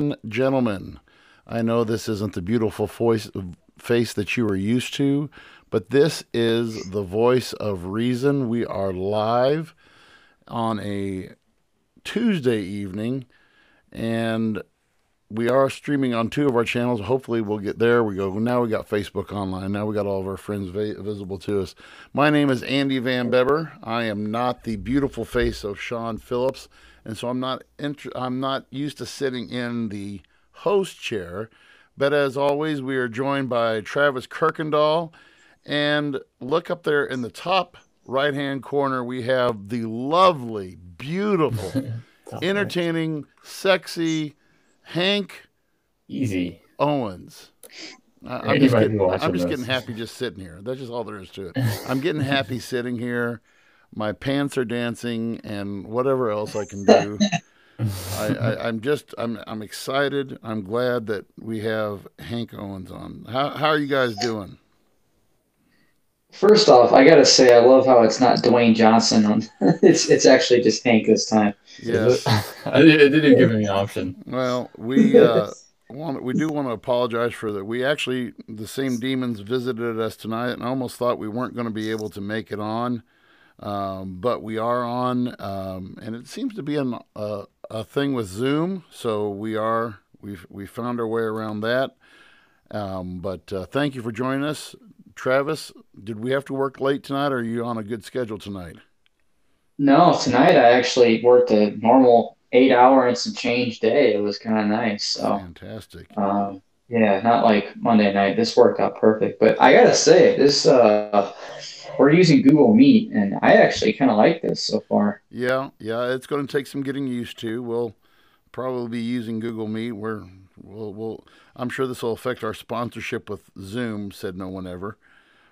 and gentlemen, I know this isn't the beautiful voice, face that you are used to, but this is the voice of reason. We are live on a Tuesday evening, and we are streaming on two of our channels. Hopefully, we'll get there. We go now. We got Facebook online. Now we got all of our friends va- visible to us. My name is Andy Van Beber. I am not the beautiful face of Sean Phillips, and so I'm not. Int- I'm not used to sitting in the host chair. But as always, we are joined by Travis Kirkendall, and look up there in the top right hand corner. We have the lovely, beautiful, entertaining, sexy Hank Easy. Owens. I'm just, getting, I'm just getting happy just sitting here. That's just all there is to it. I'm getting happy sitting here. My pants are dancing, and whatever else I can do. I, I, I'm just I'm I'm excited. I'm glad that we have Hank Owens on. How how are you guys doing? First off, I gotta say I love how it's not Dwayne Johnson on. it's it's actually just Hank this time. Yes, it didn't give me an option. Well, we uh, want we do want to apologize for that. We actually the same demons visited us tonight, and I almost thought we weren't going to be able to make it on, um, but we are on, um, and it seems to be an, uh, a thing with Zoom. So we are we've we found our way around that. Um, but uh, thank you for joining us. Travis, did we have to work late tonight, or are you on a good schedule tonight? No, tonight I actually worked a normal eight hour and some change day. It was kind of nice. So fantastic. Um, yeah, not like Monday night. This worked out perfect. But I gotta say, this uh, we're using Google Meet, and I actually kind of like this so far. Yeah, yeah, it's going to take some getting used to. We'll probably be using Google Meet. We're we'll, we'll I'm sure this will affect our sponsorship with Zoom. Said no one ever.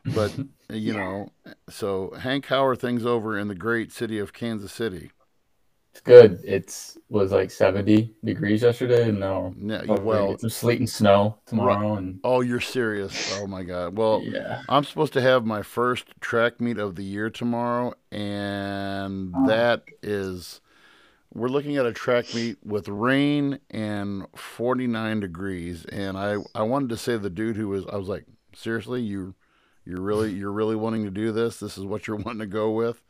But you know, so Hank, how are things over in the great city of Kansas City? It's good. It's was like 70 degrees yesterday, and now yeah, well, it's sleet and snow tomorrow. Right. And oh, you're serious? Oh my God! Well, yeah. I'm supposed to have my first track meet of the year tomorrow, and oh. that is we're looking at a track meet with rain and 49 degrees. And I I wanted to say the dude who was I was like, seriously, you you're really you're really wanting to do this this is what you're wanting to go with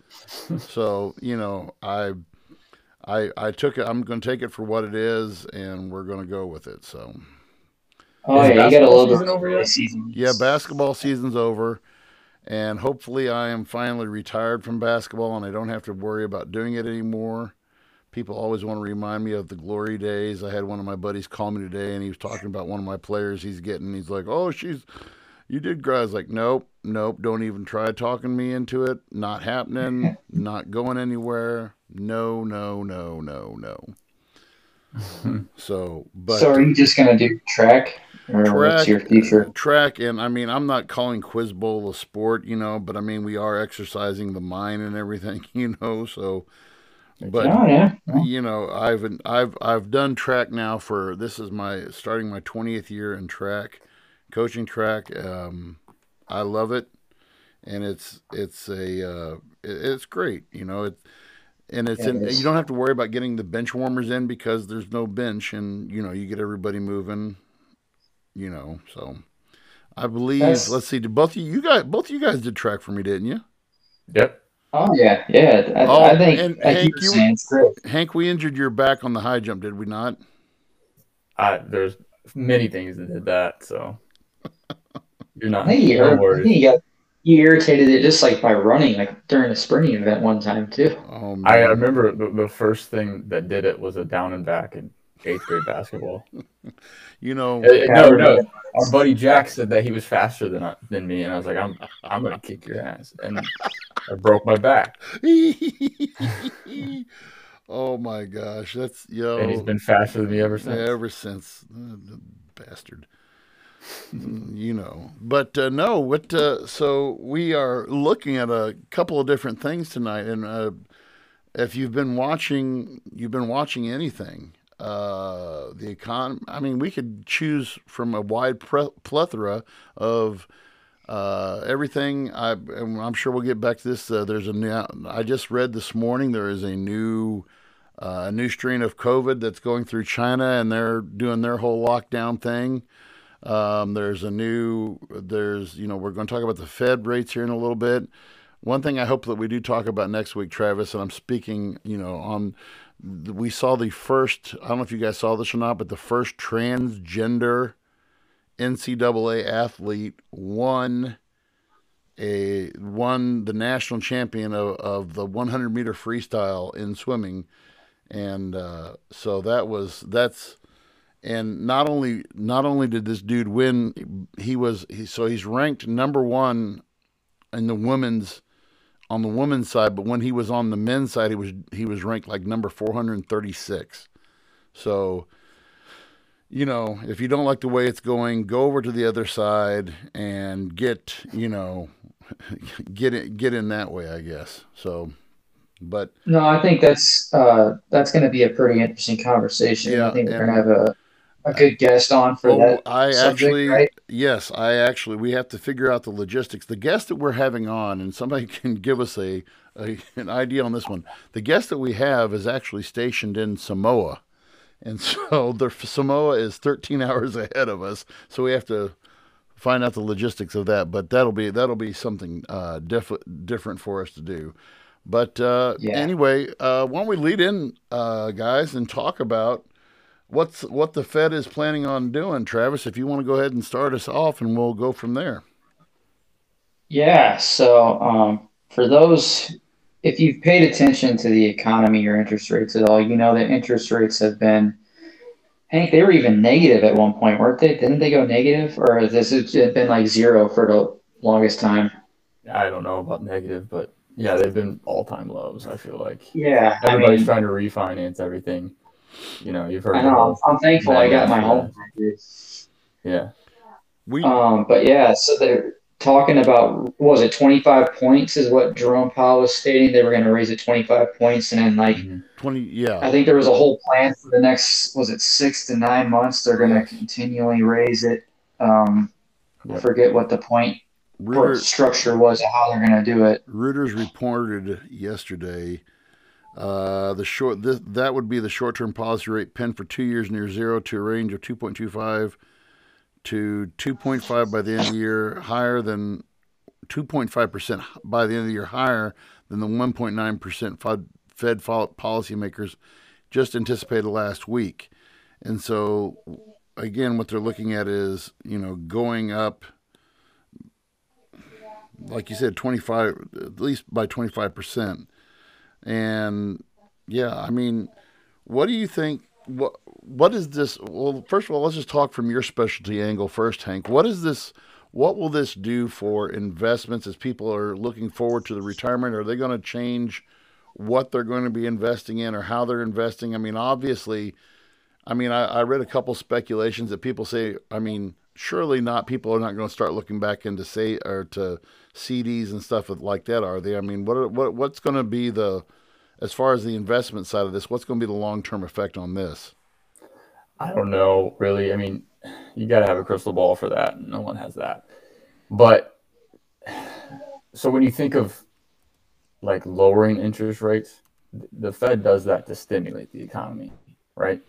so you know i i i took it i'm going to take it for what it is and we're going to go with it so. Oh is yeah you got a little bit over season. Yeah basketball season's over and hopefully i am finally retired from basketball and i don't have to worry about doing it anymore. People always want to remind me of the glory days. I had one of my buddies call me today and he was talking about one of my players he's getting. He's like oh she's you did grow. I was like, nope, nope, don't even try talking me into it. Not happening. not going anywhere. No, no, no, no, no. so, but so are you just gonna do track? Or track, what's your future? Uh, track, and I mean, I'm not calling Quiz Bowl a sport, you know, but I mean, we are exercising the mind and everything, you know. So, but oh, yeah. you know, I've I've I've done track now for this is my starting my 20th year in track, coaching track. Um, I love it, and it's it's a uh, it's great. You know it, and it's yeah, in, you don't have to worry about getting the bench warmers in because there's no bench, and you know you get everybody moving. You know, so I believe. That's, let's see. Did both of you, you guys both of you guys did track for me, didn't you? Yep. Oh yeah, yeah. I, oh, I think and Hank, you, Hank, we injured your back on the high jump, did we not? Uh, there's many things that did that. So you're not. I think you, I think you got you irritated it just like by running, like during a sprinting event one time too. Oh, I remember the, the first thing that did it was a down and back in eighth grade basketball. you know, no, no. Our buddy Jack said that he was faster than than me, and I was like, I'm I'm gonna kick your ass, and I broke my back. oh my gosh, that's yo. And he's been faster than me ever since. ever since, uh, bastard you know. But uh, no, what? Uh, so we are looking at a couple of different things tonight, and uh, if you've been watching, you've been watching anything. Uh, the econ. I mean, we could choose from a wide pre- plethora of uh, everything. I, am sure we'll get back to this. Uh, there's a new. I just read this morning. There is a new uh, a new strain of COVID that's going through China, and they're doing their whole lockdown thing. Um, there's a new, there's, you know, we're going to talk about the Fed rates here in a little bit. One thing I hope that we do talk about next week, Travis, and I'm speaking, you know, on, we saw the first, I don't know if you guys saw this or not, but the first transgender NCAA athlete won a won the national champion of, of the 100 meter freestyle in swimming, and uh, so that was that's and not only not only did this dude win, he was he, so he's ranked number one in the women's on the women's side, but when he was on the men's side, he was he was ranked like number 436. So, you know, if you don't like the way it's going, go over to the other side and get you know get it get in that way, I guess. So, but no, I think that's uh, that's going to be a pretty interesting conversation. Yeah, I think we're going to have a, a good guest on for Oh, that. I subject, actually, right? yes, I actually, we have to figure out the logistics. The guest that we're having on, and somebody can give us a, a an idea on this one. The guest that we have is actually stationed in Samoa, and so the Samoa is 13 hours ahead of us. So we have to find out the logistics of that. But that'll be that'll be something uh, diff- different for us to do. But uh, Yeah. anyway, uh, why don't we lead in, uh, guys, and talk about what's what the Fed is planning on doing, Travis. If you want to go ahead and start us off, and we'll go from there. Yeah. So, um, for those, if you've paid attention to the economy or interest rates at all, you know that interest rates have been, Hank, they were even negative at one point, weren't they? Didn't they go negative? Or has this has been like zero for the longest time? I don't know about negative, but yeah, they've been all time lows. I feel like Yeah. I everybody's mean, trying to refinance everything. You know, you've heard. I the know. whole- I'm thankful I got my home. Yeah, We Um, but yeah, so they're talking about what was it 25 points is what Jerome Powell was stating they were going to raise it 25 points, and then like Mhm. twenty, I think there was a whole plan for the next was it six to nine months they're going to continually raise it. Um, I Yep. forget what the point or Reuters, structure was of how they're going to do it. Reuters reported yesterday. Uh, the short that would be the short-term policy rate pinned for two years near zero to a range of 2.25 to 2.5 by the end of the year, higher than 2.5 percent by the end of the year, higher than the 1.9 percent Fed policymakers just anticipated last week. And so, again, what they're looking at is you know going up, like you said, 25 at least by 25 percent. And yeah, I mean, what do you think? What what is this? Well, first of all, let's just talk from your specialty angle first, Hank. What is this? What will this do for investments as people are looking forward to the retirement? Are they going to change what they're going to be investing in or how they're investing? I mean, obviously, I mean, I, I read a couple speculations that people say. I mean, surely not. People are not going to start looking back into say or to CDs and stuff like that, are they? I mean, what what what's going to be the as far as the investment side of this? What's going to be the long term effect on this? I don't know really. I mean, you got to have a crystal ball for that. No one has that. But so when you think of like lowering interest rates, the Fed does that to stimulate the economy, right?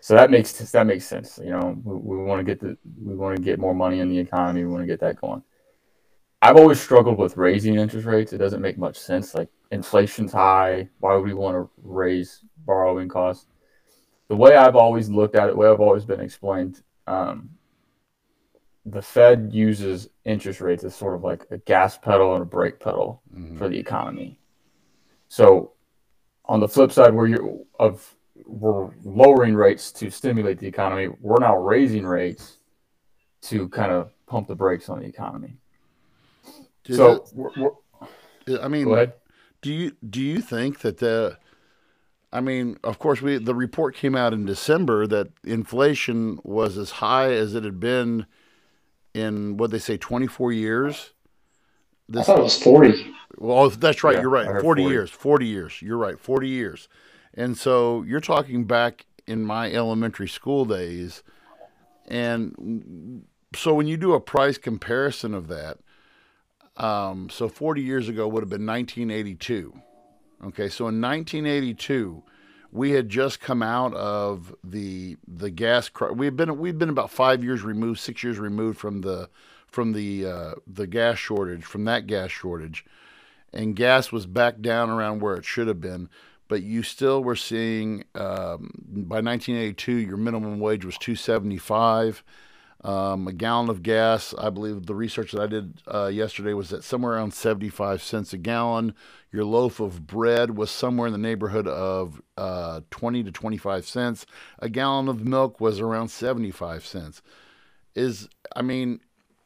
So that makes that makes sense. You know, we, we want to get the we want to get more money in the economy. We want to get that going. I've always struggled with raising interest rates. It doesn't make much sense. Like inflation's high. Why would we want to raise borrowing costs? The way I've always looked at it, the way I've always been explained, um, the Fed uses interest rates as sort of like a gas pedal and a brake pedal Mhm. for the economy. So, on the flip side, where you're of we're lowering rates to stimulate the economy, we're now raising rates to kind of pump the brakes on the economy. Does so, it- we're, we're, I mean, go ahead. do you do you think that the I mean, of course, we the report came out in December that inflation was as high as it had been in what they say 24 years. I thought it was 40. well, that's right. Yeah, you're right. 40, 40. years. 40 years. You're right. 40 years. And so you're talking back in my elementary school days. And so when you do a price comparison of that, um, so 40 years ago would have been 1982. Okay, so in 1982, we had just come out of the the gas. We had been we'd been about five years removed, six years removed from the from the uh, the gas shortage, from that gas shortage, and gas was back down around where it should have been. But you still were seeing um, by 1982, your minimum wage was 275. Um, a gallon of gas, I believe the research that I did uh, yesterday was that somewhere around 75 cents a gallon. Your loaf of bread was somewhere in the neighborhood of uh, 20 to 25 cents. A gallon of milk was around 75 cents. Is I mean,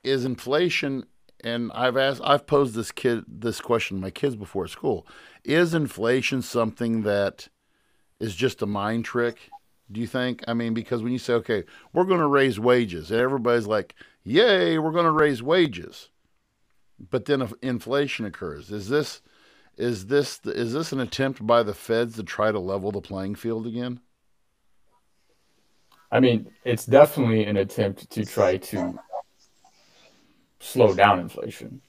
is inflation? And I've asked, I've posed this kid this question to my kids before school. Is inflation something that is just a mind trick? Do you think? I mean, because when you say, okay, we're going to raise wages, and everybody's like, yay, we're going to raise wages, but then if inflation occurs, is this is this is this an attempt by the feds to try to level the playing field again? I mean, it's definitely an attempt to try to slow down inflation.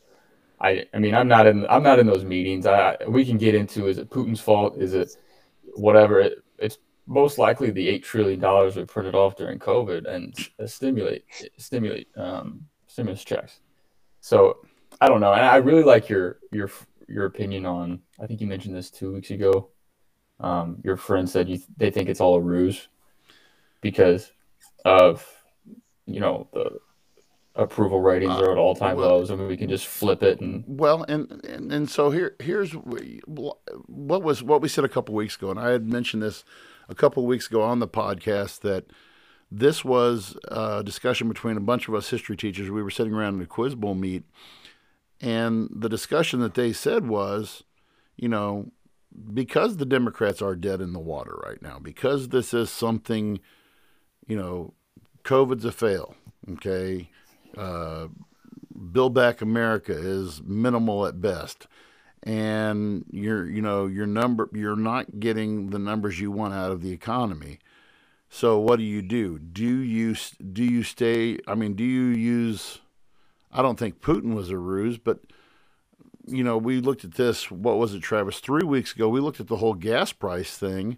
I, I mean, I'm not in I'm not in those meetings. I, we can get into is it Putin's fault? Is it whatever? It, most likely the eight trillion dollars we printed off during COVID and stimulate stimulate um, stimulus checks. So I don't know, and I really like your your your opinion on. I think you mentioned this two weeks ago. Um, your friend said you they think it's all a ruse because of you know the approval ratings are at all time well, lows, and we can just flip it and well, and, and and so here here's what was what we said a couple weeks ago, and I had mentioned this a couple of weeks ago on the podcast that this was a discussion between a bunch of us history teachers. We were sitting around in a quiz bowl meet, and the discussion that they said was, you know, because the Democrats are dead in the water right now, because this is something, you know, COVID's a fail, okay? Uh, Build Back America is minimal at best and you're you know your number you're not getting the numbers you want out of the economy. So what do you do? Do you do you stay i mean do you use i don't think putin was a ruse but you know we looked at this what was it travis? 3 weeks ago we looked at the whole gas price thing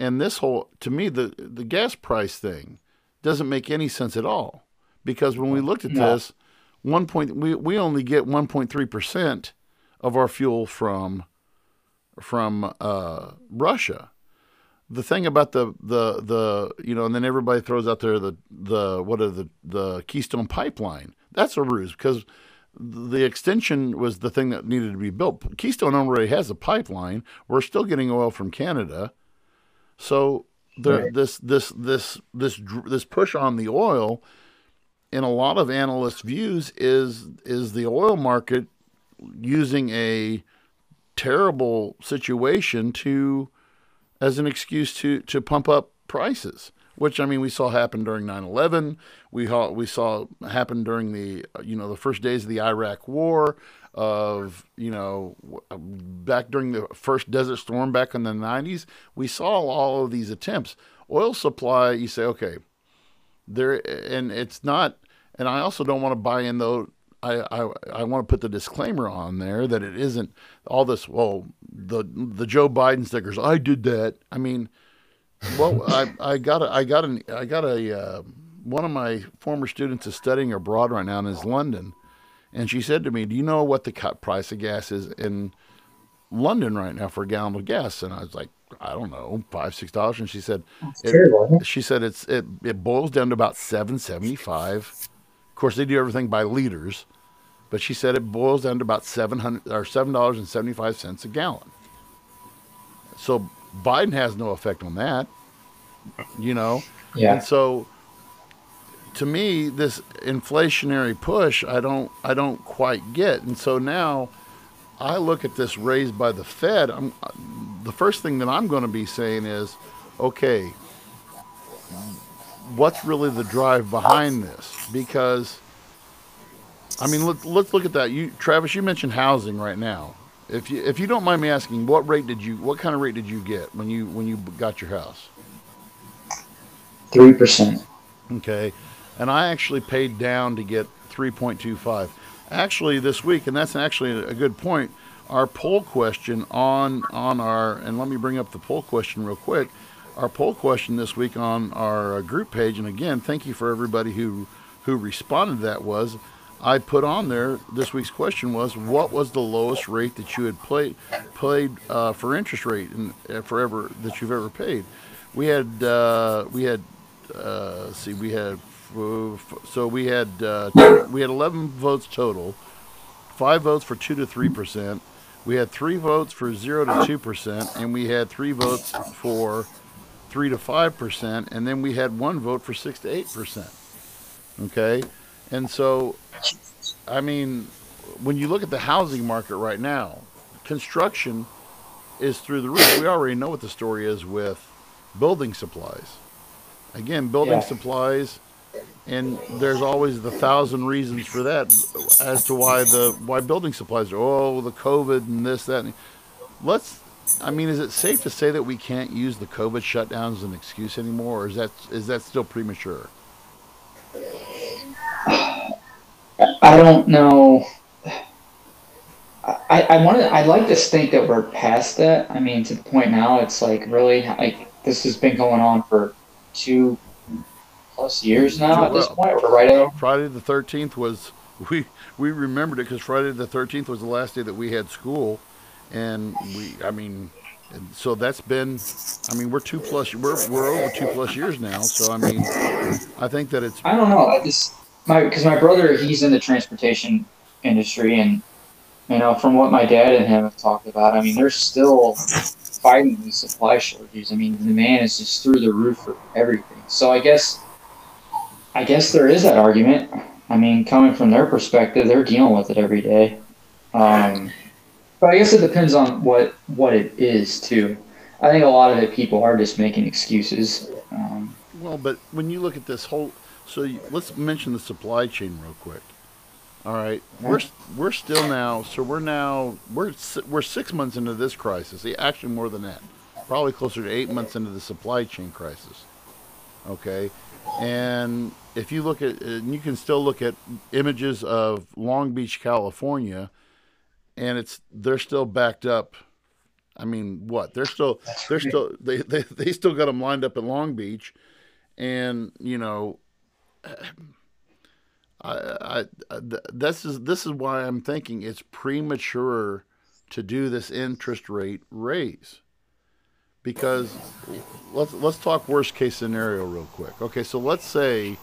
and this whole to me the the gas price thing doesn't make any sense at all because when we looked at no. this one point we, we only get 1.3% of our fuel from from uh, Russia. The thing about the the the you know, and then everybody throws out there the the what are the the Keystone Pipeline. That's a ruse because the extension was the thing that needed to be built. Keystone already has a pipeline. We're still getting oil from Canada, so there, right. this this this this this push on the oil, in a lot of analysts' views, is is the oil market using a terrible situation to as an excuse to to pump up prices which I mean we saw happen during 9/11 we saw, we saw happen during the you know the first days of the Iraq war of you know back during the first desert storm back in the 90s we saw all of these attempts. Oil supply you say okay there and it's not and I also don't want to buy in though I, I, I want to put the disclaimer on there that it isn't all this. Well, the the Joe Biden stickers. I did that. I mean, well, I I got a, I got an I got a uh, one of my former students is studying abroad right now and is London, and she said to me, "Do you know what the cut price of gas is in London right now for a gallon of gas?" And I was like, "I don't know, five six dollars." And she said, it, "She said it's it it boils down to about seven seventy five course, they do everything by liters, but she said it boils down to about seven hundred or seven dollars and seventy five cents a gallon. So Biden has no effect on that, you know. Yeah. And so, to me, this inflationary push, I don't, I don't quite get. And so now, I look at this raised by the Fed. I'm, the first thing that I'm going to be saying is, okay, what's really the drive behind this? Because, I mean, let, let's look at that. You, Travis, you mentioned housing right now. If you if you don't mind me asking, what rate did you what kind of rate did you get when you when you got your house? Three percent. Okay, and I actually paid down to get three point two five. Actually, this week, and that's actually a good point. our poll question on on our and let me bring up the poll question real quick. Our poll question this week on our uh, group page, and again, thank you for everybody who who responded. That was I put on there this week's question was what was the lowest rate that you had played played uh, for interest rate and uh, forever that you've ever paid. We had uh, we had uh, see we had so we had uh, we had 11 votes total, five votes for two to three percent. We had three votes for zero to two percent, and we had three votes for three to five percent, and then we had one vote for six to eight percent. Okay, and so I mean, when you look at the housing market right now, construction is through the roof. We already know what the story is with building supplies. Again, building yeah. supplies, and there's always the thousand reasons for that as to why the why building supplies are oh the COVID and this that. And, let's. I mean, is it safe to say that we can't use the COVID shutdown as an excuse anymore, or is that is that still premature? I don't know. I, I want to. I'd like to think that we're past that. I mean, to the point now, it's like really like this has been going on for two plus years now. At this point, we're right over. Friday the thirteenth was we we remembered it because Friday the thirteenth was the last day that we had school, and we. I mean, so that's been. I mean, we're two plus. We're we're over two plus years now. So I mean, I think that it's. I don't know. I just my because my brother he's in the transportation industry and you know from what my dad and him have talked about i mean they're still fighting these supply shortages i mean the demand is just through the roof for everything so i guess i guess there is that argument i mean coming from their perspective they're dealing with it every day um, but i guess it depends on what what it is too i think a lot of it people are just making excuses um, well but when you look at this whole so you, let's mention the supply chain real quick. All right, we're we're still now. So we're now we're we're six months into this crisis. Actually, more than that, probably closer to eight months into the supply chain crisis. Okay, and if you look at, and you can still look at images of Long Beach, California, and it's they're still backed up. I mean, what they're still they're still they, they they still got them lined up at Long Beach, and you know I, I, this is this is why I'm thinking it's premature to do this interest rate raise because let's let's talk worst case scenario real quick. Okay, so let's say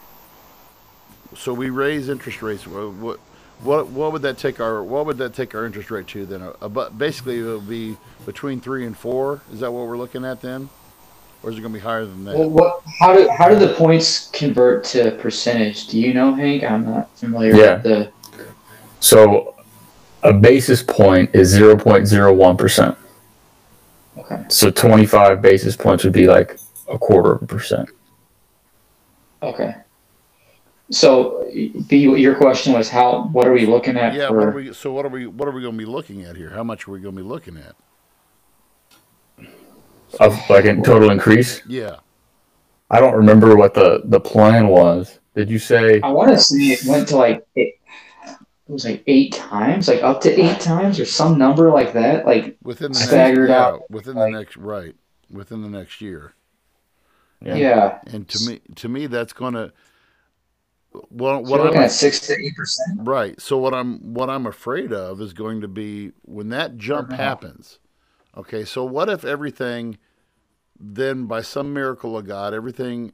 so we raise interest rates. What what what would that take our what would that take our interest rate to then? Uh, but basically, it would be between three and four. Is that what we're looking at then? or is it going to be higher than that? Well, what, how do how do the points convert to percentage? Do you know, Hank? I'm not familiar yeah. with the. So, a basis point is zero point zero one percent. Okay. So twenty five basis points would be like a quarter of a percent. Okay. So, B, your question was how? What are we looking at? Yeah. For... What we, so, what are we? What are we going to be looking at here? How much are we going to be looking at? of like a total increase. Yeah. I don't remember what the the plan was. Did you say? I want to say it went to like it, it was like eight times, like up to eight times, or some number like that, like within the staggered next, yeah, out within like, the next right within the next year. Yeah. yeah. And to me, to me, that's gonna. Well, so what I'm at six to eight percent. Right. So what I'm what I'm afraid of is going to be when that jump happens Okay, so what if everything, then by some miracle of God, everything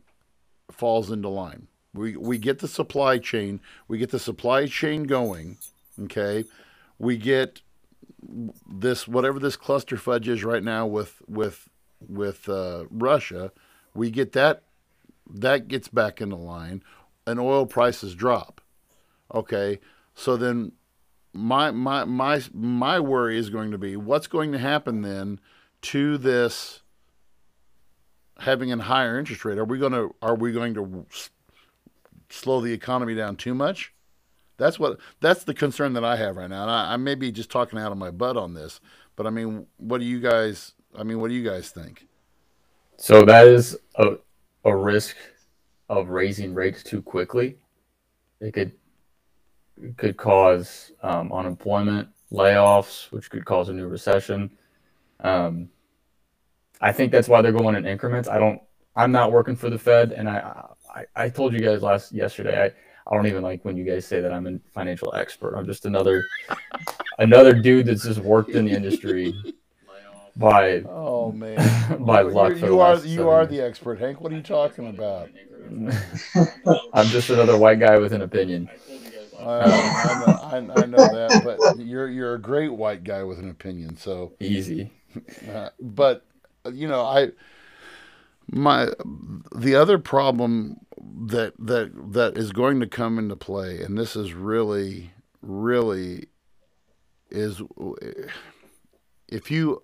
falls into line? We, we get the supply chain, we get the supply chain going, okay? We get this whatever this cluster fudge is right now with with with uh, Russia, we get that that gets back into line, and oil prices drop. Okay, so then my my my my worry is going to be what's going to happen then to this having a higher interest rate. Are we going to are we going to slow the economy down too much? That's what that's the concern that I have right now. And I, I may be just talking out of my butt on this, but I mean, what do you guys? I mean, what do you guys think? So that is a a risk of raising rates too quickly. It could could cause um, unemployment, layoffs, which could cause a new recession. Um, I think that's why they're going in increments. I don't. I'm not working for the Fed, and I I, I told you guys last yesterday. I, I don't even like when you guys say that I'm a financial expert. I'm just another another dude that's just worked in the industry by oh man by luck. you are you are the expert, Hank. What are you talking about? I'm just another white guy with an opinion. I, know, I, I, know that, but you're you're a great white guy with an opinion. So easy. Uh, but you know, I my the other problem that that that is going to come into play, and this is really really is if you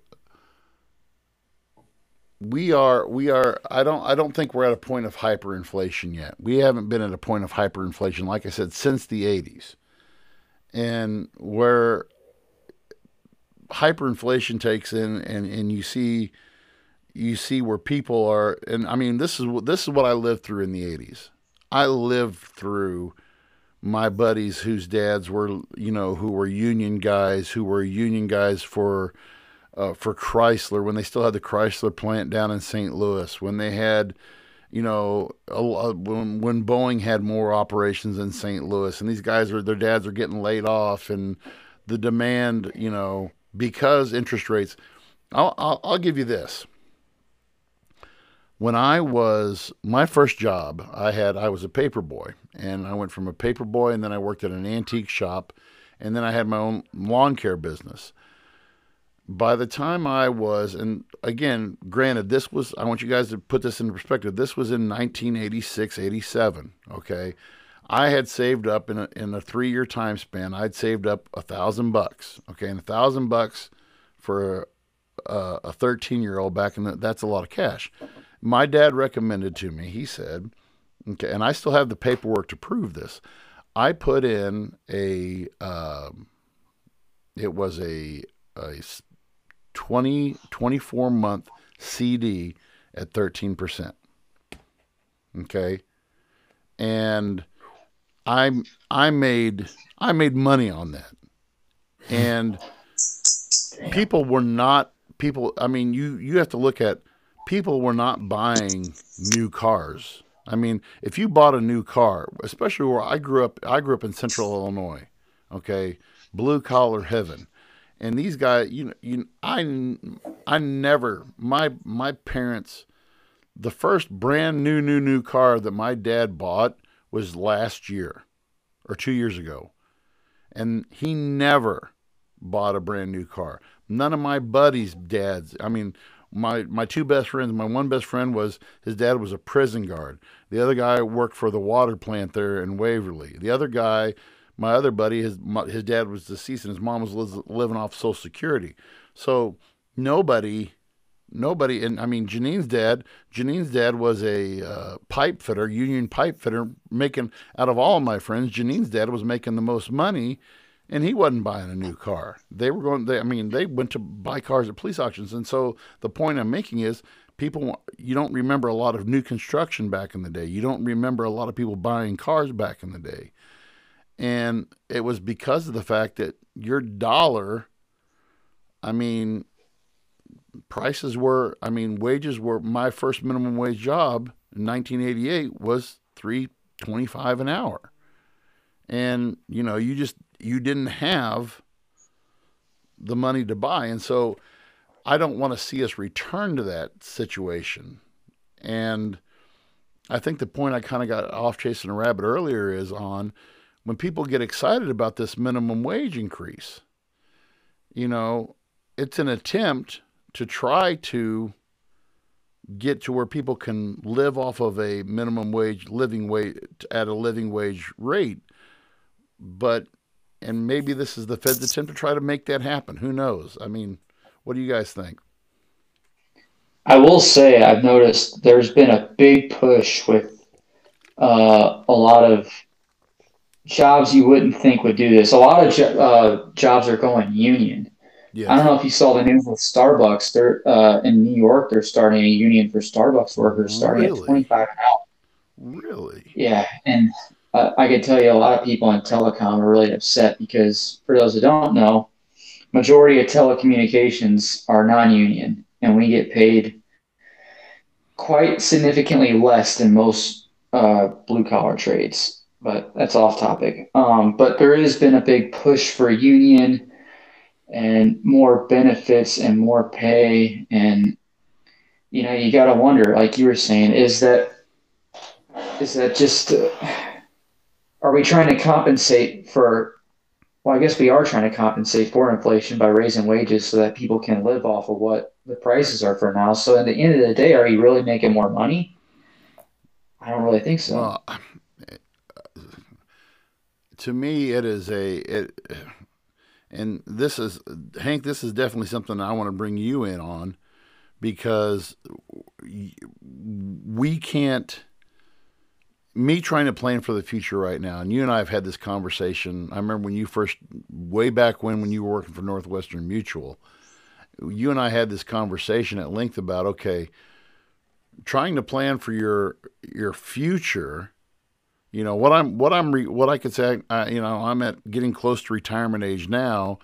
we are we are I don't I don't think we're at a point of hyperinflation yet. We haven't been at a point of hyperinflation like I said since the 80s. And where hyperinflation takes in and and you see you see where people are and I mean this is this is what I lived through in the 80s. I lived through my buddies whose dads were you know who were union guys who were union guys for uh, for Chrysler when they still had the Chrysler plant down in St. Louis, when they had, you know, a, a, when, when Boeing had more operations in St. Louis, and these guys are their dads are getting laid off, and the demand, you know, because interest rates. I'll, I'll, I'll give you this. When I was my first job, I had I was a paper boy, and I went from a paper boy, and then I worked at an antique shop, and then I had my own lawn care business by the time I was, and again, granted, this was, I want you guys to put this in perspective. This was in 1986, 87. Okay. I had saved up in a, in a three year time span, I'd saved up a thousand bucks. Okay. And a thousand bucks for a, a 13 year old back in the, that's a lot of cash. My dad recommended to me, he said, okay, and I still have the paperwork to prove this. I put in a, um, it was a, a 20, 24 month CD at 13%. Okay. And I I made I made money on that. And people were not people I mean you you have to look at people were not buying new cars. I mean, if you bought a new car, especially where I grew up I grew up in central Illinois, okay? Blue collar heaven and these guys, you know, you, I, I never, my, my parents, the first brand new, new, new car that my dad bought was last year or two years ago. And he never bought a brand new car. None of my buddies' dads, I mean, my, my two best friends, my one best friend was, his dad was a prison guard. The other guy worked for the water plant there in Waverly. The other guy, my other buddy, his his dad was deceased and his mom was living off Social Security. So nobody, nobody, and I mean Janine's dad. Janine's dad was a uh, pipe fitter, union pipe fitter, making out of all my friends. Janine's dad was making the most money, and he wasn't buying a new car. They were going. They, I mean, they went to buy cars at police auctions. And so the point I'm making is people you don't remember a lot of new construction back in the day you don't remember a lot of people buying cars back in the day and it was because of the fact that your dollar, I mean, prices were, I mean, wages were, my first minimum wage job in 1988 was 325 an hour. And, you know, you just, you didn't have the money to buy. And so I don't want to see us return to that situation. And I think the point I kind of got off chasing a rabbit earlier is on, when people get excited about this minimum wage increase, you know, it's an attempt to try to get to where people can live off of a minimum wage living wage at a living wage rate. But and maybe this is the Fed's attempt to try to make that happen. Who knows? I mean, what do you guys think? I will say I've noticed there's been a big push with uh, a lot of jobs you wouldn't think would do this. A lot of jo- uh, jobs are going union. Yes. I don't know if you saw the news with Starbucks. They're uh, in New York. They're starting a union for Starbucks workers, starting really? at twenty five an hour. Really? Yeah, and uh, I can tell you, a lot of people in telecom are really upset because, for those who don't know, majority of telecommunications are non-union, and we get paid quite significantly less than most uh, blue collar trades. But that's off topic. Um, but there has been a big push for union and more benefits and more pay, and you know you got to wonder, like you were saying, is that is that just uh, are we trying to compensate for well, I guess we are trying to compensate for inflation by raising wages so that people can live off of what the prices are for now. So at the end of the day, are you really making more money? I don't really think so. Well, to me, it is a it, and this is Hank. This is definitely something I want to bring you in on because we can't me trying to plan for the future right now, and you and I have had this conversation. I remember when you first, way back when, when you were working for Northwestern Mutual, you and I had this conversation at length about okay, trying to plan for your your future. You know what I'm what I'm re, what I could say. I, you know I'm at getting close to retirement age now.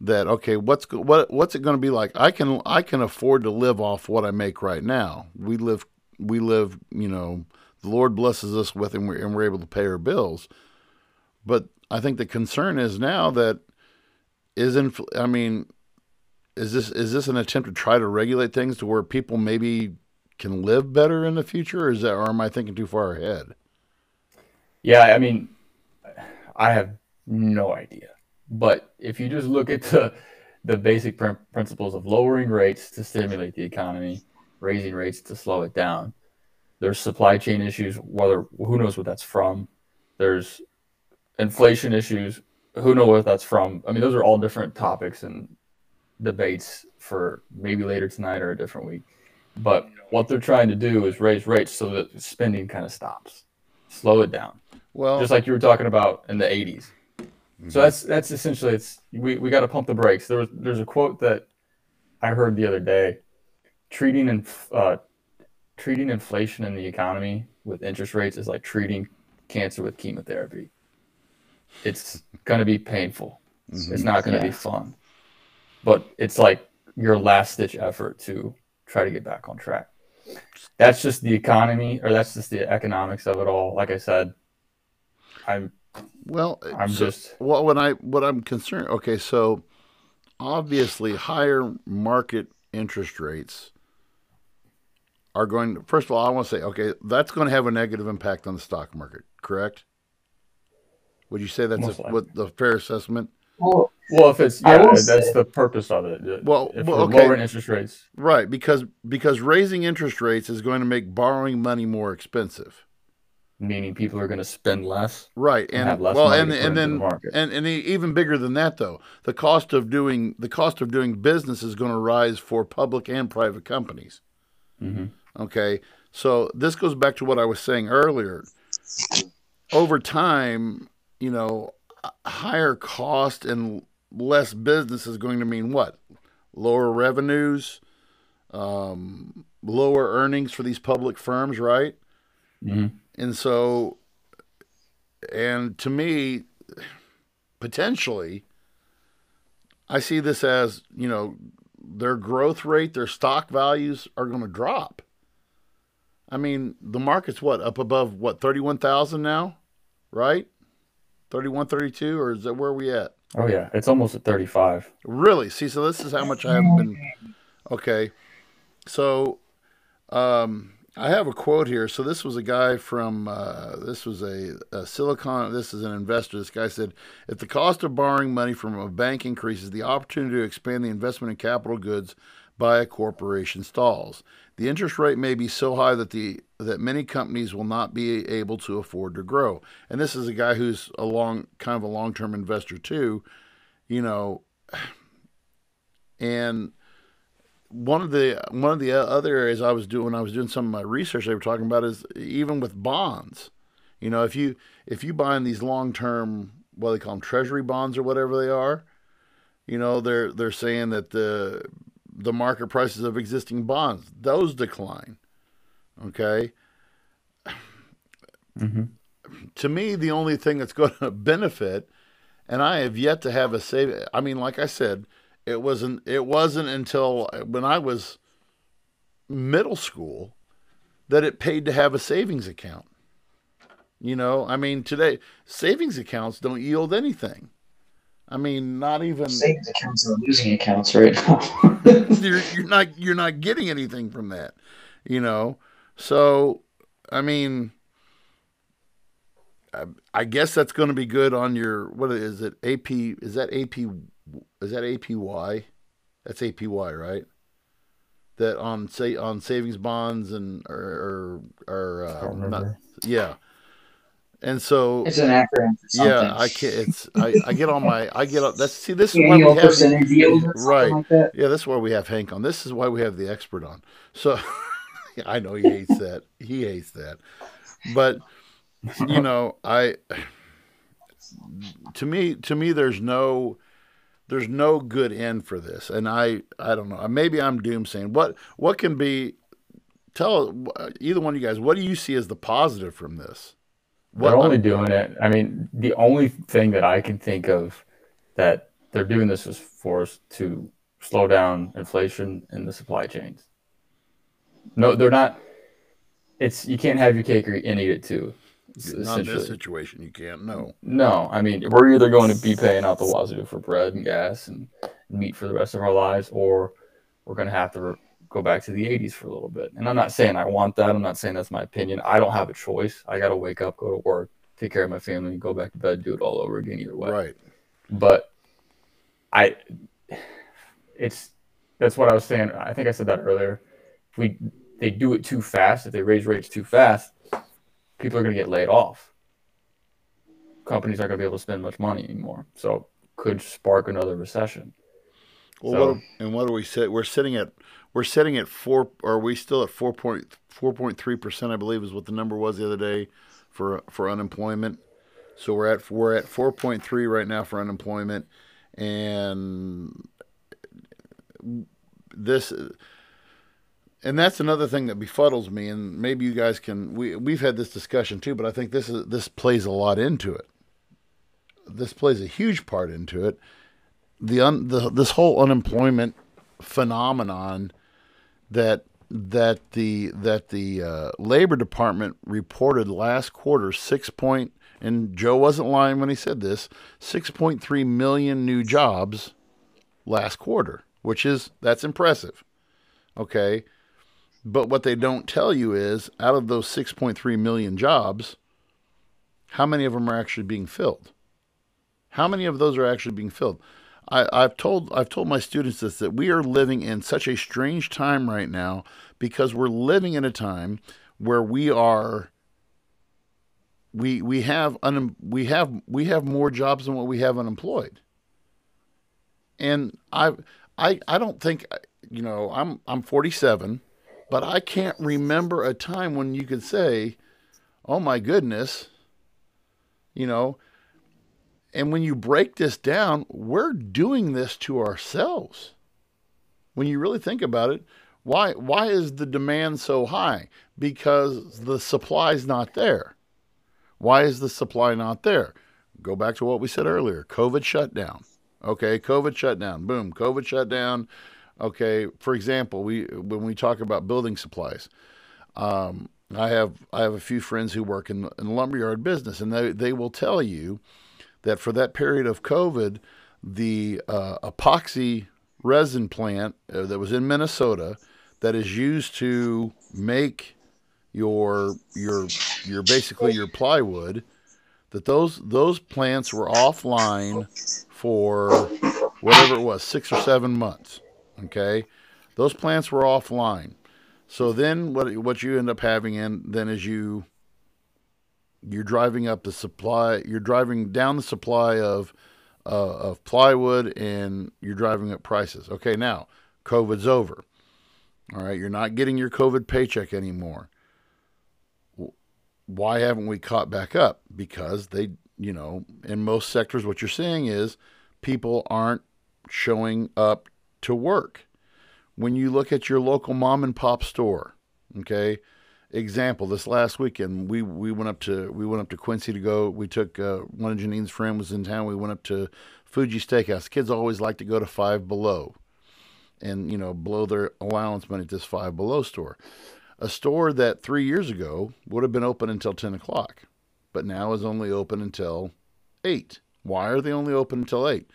That okay, what's what what's it going to be like? I can I can afford to live off what I make right now. We live we live you know the Lord blesses us with, and we're, and we're able to pay our bills. But I think the concern is now that is in. I mean, is this is this an attempt to try to regulate things to where people maybe can live better in the future, or is that, or am I thinking too far ahead? Yeah, I mean, I have no idea. But if you just look at the the basic pr- principles of lowering rates to stimulate the economy, raising rates to slow it down, there's supply chain issues, whether who knows what that's from. There's inflation issues, who knows what that's from. I mean, those are all different topics and debates for maybe later tonight or a different week. But what they're trying to do is raise rates so that spending kind of stops, slow it down. Well, just like you were talking about in the 80s. Mm-hmm. So that's that's essentially it's we, we got to pump the brakes. There was there's a quote that I heard the other day, treating and uh, treating inflation in the economy with interest rates is like treating cancer with chemotherapy. It's going to be painful. Mm-hmm. It's not going to yeah. be fun. But it's like your last ditch effort to try to get back on track. That's just the economy or that's just the economics of it all. Like I said, I'm well, uh, I'm so, just well when I what I'm concerned okay, so obviously higher market interest rates are going to, first of all, I want to say, okay, that's going to have a negative impact on the stock market, correct? Would you say that's a, what the fair assessment? Well, well, if it's yeah, that's say. the purpose of it. Well, if well okay. lowering interest rates, right? Because because raising interest rates is going to make borrowing money more expensive. Meaning people are going to spend less, right? And, and well, and and then the and and even bigger than that, though, the cost of doing the cost of doing business is going to rise for public and private companies. Mm-hmm. Okay. So this goes back to what I was saying earlier. Over time, you know, higher cost and less business is going to mean what? Lower revenues, um, lower earnings for these public firms, right? Mm-hmm. And so, and to me, potentially, I see this as, you know, their growth rate, their stock values are going to drop. I mean, the market's what up above what thirty one thousand now, right? 31, 32, or is that where we at? Oh yeah, it's almost at thirty five. Really? See, so this is how much I haven't been. Okay, so um, I have a quote here. So this was a guy from uh, this was a, a, Silicon. This is an investor. This guy said, if the cost of borrowing money from a bank increases, the opportunity to expand the investment in capital goods by a corporation stalls. The interest rate may be so high that the that many companies will not be able to afford to grow. And this is a guy who's a long kind of a long-term investor too, you know. And one of the one of the other areas I was doing when I was doing some of my research they were talking about is even with bonds. You know, if you if you buy in these long-term what they call them treasury bonds or whatever they are, you know, they're they're saying that the the market prices of existing bonds. Those decline. Okay. Mm-hmm. To me, the only thing that's going to benefit, and I have yet to have a save. I mean, like I said, it wasn't it wasn't until when I was middle school that it paid to have a savings account. You know, I mean, today savings accounts don't yield anything. I mean, not even savings accounts are losing accounts right now. you're, you're not you're not getting anything from that. You know, so I mean, I, I guess that's going to be good on your what is it? AP is that AP is that APY? That's APY, right? That on say on savings bonds and or or, or uh, not, yeah. And so it's an acronym. Yeah, I can't. It's I, I get on my I get up. That's see this is why we have right. Like yeah, this is why we have Hank on. This is why we have the expert on. So I know he hates that. He hates that. But you know, I to me to me there's no there's no good end for this. And I I don't know. Maybe I'm doom saying what what can be tell either one of you guys what do you see as the positive from this? What, they're only doing it. I mean, the only thing that I can think of that they're doing this is for us to slow down inflation in the supply chains. No, they're not. It's you can't have your cake and eat it too. Not in this situation, you can't. know. No, I mean we're either going to be paying out the wazoo for bread and gas and meat for the rest of our lives, or we're going to have to go back to the 80s for a little bit. And I'm not saying I want that. I'm not saying that's my opinion. I don't have a choice. I got to wake up, go to work, take care of my family, go back to bed, do it all over again either way. Right. But I, it's, that's what I was saying. I think I said that earlier. If we, they do it too fast, if they raise rates too fast, people are going to get laid off. Companies aren't going to be able to spend much money anymore. So could spark another recession. Well, so, what, and what do we say? We're sitting at we're sitting at four. Are we still at four point four point three percent? I believe is what the number was the other day for for unemployment. So we're at we're at four point three right now for unemployment, and this and that's another thing that befuddles me and maybe you guys can we we've had this discussion too but i think this is this plays a lot into it. This plays a huge part into it. The un, the this whole unemployment phenomenon that that the that the uh, labor department reported last quarter six point and Joe wasn't lying when he said this 6.3 million new jobs last quarter which is that's impressive. Okay but what they don't tell you is out of those 6.3 million jobs how many of them are actually being filled? How many of those are actually being filled? I, have told I've told my students this that we are living in such a strange time right now because we're living in a time where we are we we have un, we have we have more jobs than what we have unemployed. And I I I don't think you know I'm I'm 47, but I can't remember a time when you could say, "Oh my goodness," you know, and when you break this down, we're doing this to ourselves. When you really think about it, why why is the demand so high? Because the supply's not there. Why is the supply not there? Go back to what we said earlier. COVID shutdown. Okay, COVID shutdown. Boom, COVID shutdown. Okay, for example, we when we talk about building supplies, um, I have I have a few friends who work in, in the lumberyard business, and they, they will tell you that for that period of COVID, the uh, epoxy resin plant uh, that was in Minnesota that is used to make your your your basically your plywood that those those plants were offline for whatever it was 6 or 7 months okay those plants were offline so then what what you end up having in then is you you're driving up the supply, you're driving down the supply of uh, of plywood, and you're driving up prices. Okay, now COVID's over. All right, you're not getting your COVID paycheck anymore. Why haven't we caught back up? Because they, you know, in most sectors, what you're seeing is people aren't showing up to work. When you look at your local mom and pop store, okay, example, this last weekend we we went up to we went up to Quincy to go. We took uh, one of Janine's friends was in town. We went up to Fuji Steakhouse. Kids always like to go to Five Below, and you know blow their allowance money at this Five Below store, a store that three years ago would have been open until ten o'clock, but now is only open until eight. Why are they only open until eight?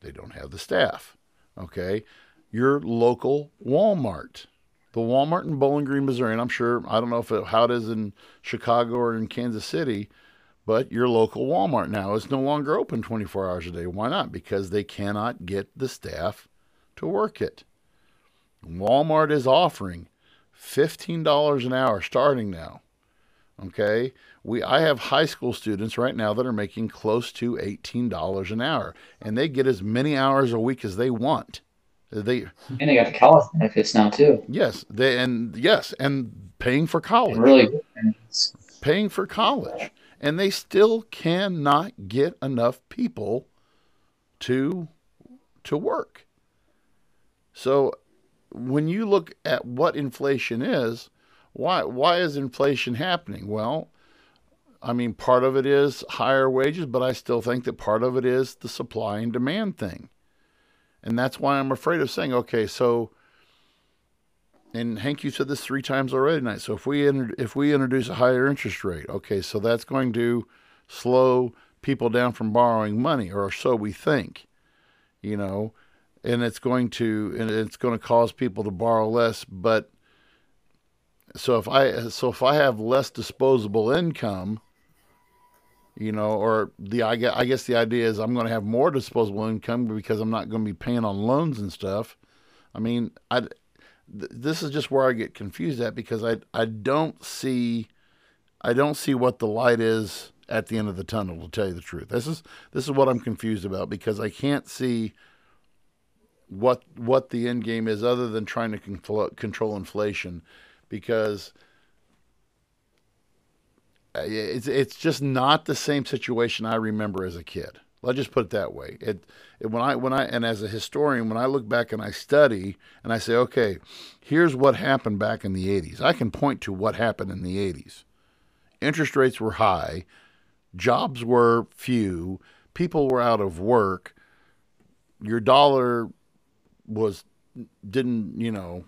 They don't have the staff. Okay, your local Walmart the Walmart in Bowling Green, Missouri, and I'm sure I don't know if it, how it is in Chicago or in Kansas City, but your local Walmart now is no longer open 24 hours a day. Why not? Because they cannot get the staff to work it. Walmart is offering $15 an hour starting now. Okay? We I have high school students right now that are making close to $18 an hour and they get as many hours a week as they want. They and they got the college benefits now too. Yes, they and yes, and paying for college. Really. Paying for college, and they still cannot get enough people to to work. So when you look at what inflation is, why why is inflation happening? Well, I mean part of it is higher wages, but I still think that part of it is the supply and demand thing. And that's why I'm afraid of saying, okay, so, and Hank, you said this three times already tonight. So if we if we introduce a higher interest rate, okay, so that's going to slow people down from borrowing money, or so we think, you know, and it's going to and it's going to cause people to borrow less. But so if I so if I have less disposable income, you know, or the I guess, I guess the idea is I'm going to have more disposable income because I'm not going to be paying on loans and stuff. I mean, I th- this is just where I get confused at because I I don't see I don't see what the light is at the end of the tunnel to tell you the truth. This is this is what I'm confused about because I can't see what what the end game is other than trying to control, control inflation because uh, it's it's just not the same situation I remember as a kid. Let's just put it that way. It, it, when I when I and as a historian, when I look back and I study and I say, okay, here's what happened back in the 80s. I can point to what happened in the 80s. Interest rates were high, jobs were few, people were out of work. Your dollar was didn't, you know,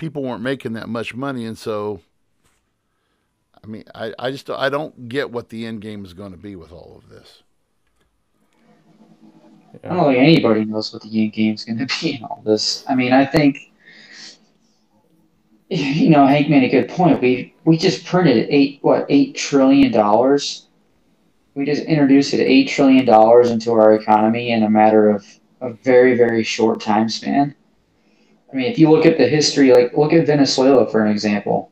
people weren't making that much money and so I mean, I, I just I don't get what the end game is going to be with all of this. I don't think anybody knows what the end game is going to be in all this. I mean, I think you know Hank made a good point. We we just printed eight what eight trillion dollars. We just introduced it eight trillion dollars into our economy in a matter of a very very short time span. I mean, if you look at the history, like look at Venezuela for an example